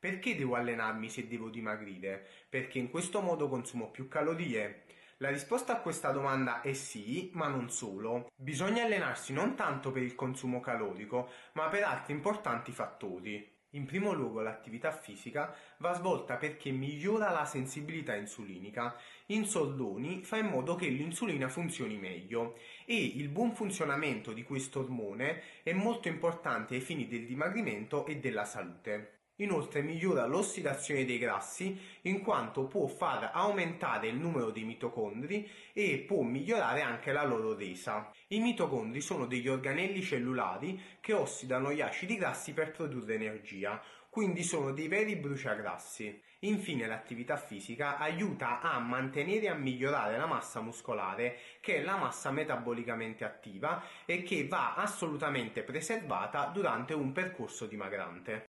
Perché devo allenarmi se devo dimagrire? Perché in questo modo consumo più calorie? La risposta a questa domanda è sì, ma non solo. Bisogna allenarsi non tanto per il consumo calorico, ma per altri importanti fattori. In primo luogo l'attività fisica va svolta perché migliora la sensibilità insulinica, in soldoni fa in modo che l'insulina funzioni meglio e il buon funzionamento di questo ormone è molto importante ai fini del dimagrimento e della salute. Inoltre migliora l'ossidazione dei grassi in quanto può far aumentare il numero dei mitocondri e può migliorare anche la loro resa. I mitocondri sono degli organelli cellulari che ossidano gli acidi grassi per produrre energia, quindi sono dei veri bruciagrassi. Infine l'attività fisica aiuta a mantenere e a migliorare la massa muscolare, che è la massa metabolicamente attiva e che va assolutamente preservata durante un percorso dimagrante.